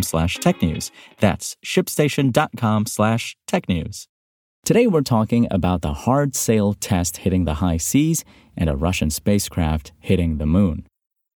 slash technews. That's shipstation.com slash technews. Today we're talking about the hard sail test hitting the high seas and a Russian spacecraft hitting the moon.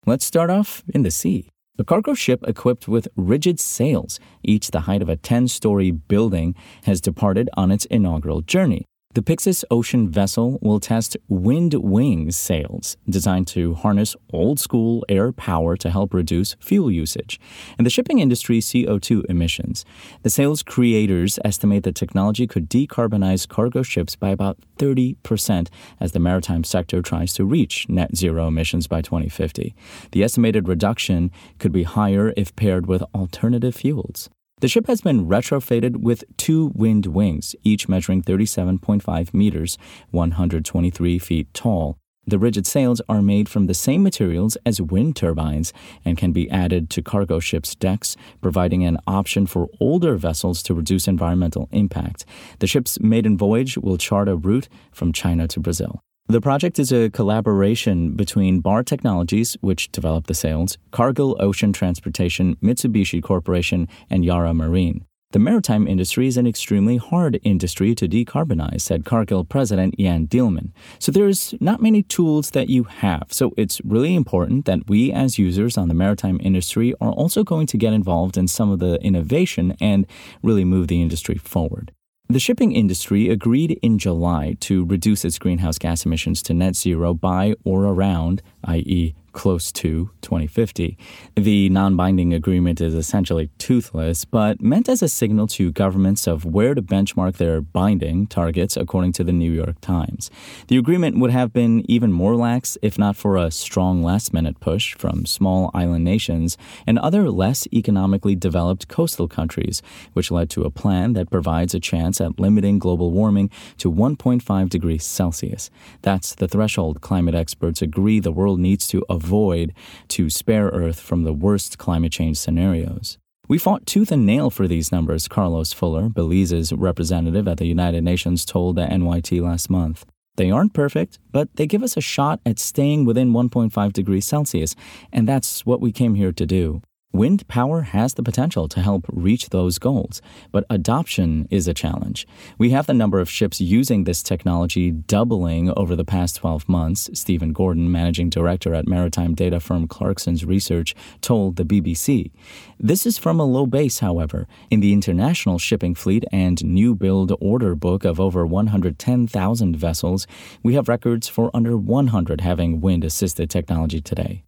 Let's start off in the sea. A cargo ship equipped with rigid sails, each the height of a 10 story building, has departed on its inaugural journey. The Pyxis Ocean vessel will test wind wings sails designed to harness old school air power to help reduce fuel usage and the shipping industry's CO2 emissions. The sails creators estimate the technology could decarbonize cargo ships by about 30% as the maritime sector tries to reach net zero emissions by 2050. The estimated reduction could be higher if paired with alternative fuels. The ship has been retrofitted with two wind wings, each measuring 37.5 meters, 123 feet tall. The rigid sails are made from the same materials as wind turbines and can be added to cargo ships' decks, providing an option for older vessels to reduce environmental impact. The ship's maiden voyage will chart a route from China to Brazil. The project is a collaboration between Bar Technologies, which developed the sails, Cargill Ocean Transportation, Mitsubishi Corporation, and Yara Marine. The maritime industry is an extremely hard industry to decarbonize, said Cargill President Jan Dieleman. So there's not many tools that you have. So it's really important that we as users on the maritime industry are also going to get involved in some of the innovation and really move the industry forward. The shipping industry agreed in July to reduce its greenhouse gas emissions to net zero by or around, i.e., close to 2050. The non binding agreement is essentially toothless, but meant as a signal to governments of where to benchmark their binding targets, according to the New York Times. The agreement would have been even more lax if not for a strong last minute push from small island nations and other less economically developed coastal countries, which led to a plan that provides a chance at limiting global warming to 1.5 degrees Celsius. That's the threshold climate experts agree the world needs to avoid avoid to spare Earth from the worst climate change scenarios. We fought tooth and nail for these numbers, Carlos Fuller, Belize's representative at the United Nations, told the NYT last month. They aren't perfect, but they give us a shot at staying within 1.5 degrees Celsius, and that's what we came here to do. Wind power has the potential to help reach those goals, but adoption is a challenge. We have the number of ships using this technology doubling over the past 12 months, Stephen Gordon, managing director at maritime data firm Clarksons Research, told the BBC. This is from a low base, however. In the international shipping fleet and new build order book of over 110,000 vessels, we have records for under 100 having wind assisted technology today.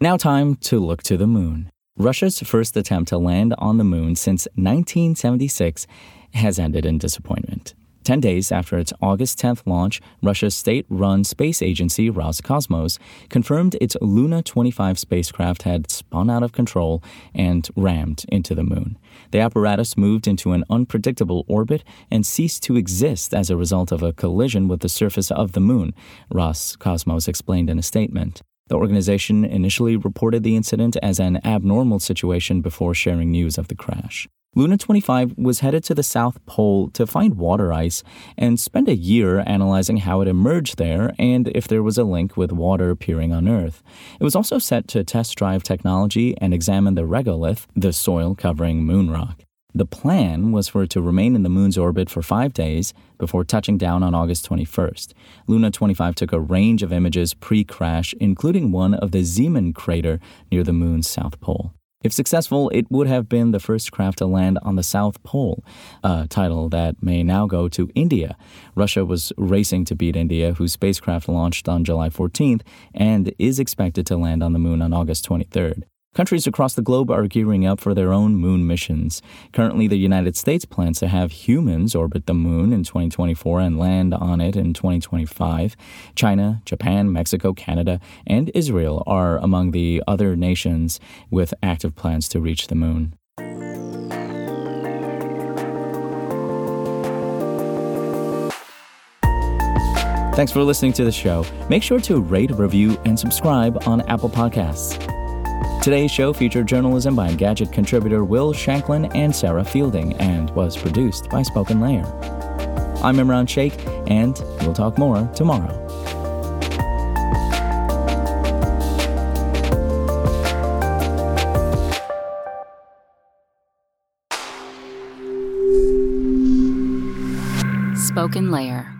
Now, time to look to the moon. Russia's first attempt to land on the moon since 1976 has ended in disappointment. Ten days after its August 10th launch, Russia's state run space agency Roscosmos confirmed its Luna 25 spacecraft had spun out of control and rammed into the moon. The apparatus moved into an unpredictable orbit and ceased to exist as a result of a collision with the surface of the moon, Roscosmos explained in a statement. The organization initially reported the incident as an abnormal situation before sharing news of the crash. Luna 25 was headed to the South Pole to find water ice and spend a year analyzing how it emerged there and if there was a link with water appearing on Earth. It was also set to test drive technology and examine the regolith, the soil covering moon rock. The plan was for it to remain in the moon's orbit for five days before touching down on August 21st. Luna 25 took a range of images pre crash, including one of the Zeeman crater near the moon's south pole. If successful, it would have been the first craft to land on the South Pole, a title that may now go to India. Russia was racing to beat India, whose spacecraft launched on July 14th and is expected to land on the moon on August 23rd. Countries across the globe are gearing up for their own moon missions. Currently, the United States plans to have humans orbit the moon in 2024 and land on it in 2025. China, Japan, Mexico, Canada, and Israel are among the other nations with active plans to reach the moon. Thanks for listening to the show. Make sure to rate, review, and subscribe on Apple Podcasts. Today's show featured journalism by Engadget contributor Will Shanklin and Sarah Fielding and was produced by Spoken Layer. I'm Imran Sheikh, and we'll talk more tomorrow. Spoken Layer.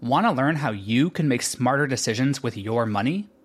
Want to learn how you can make smarter decisions with your money?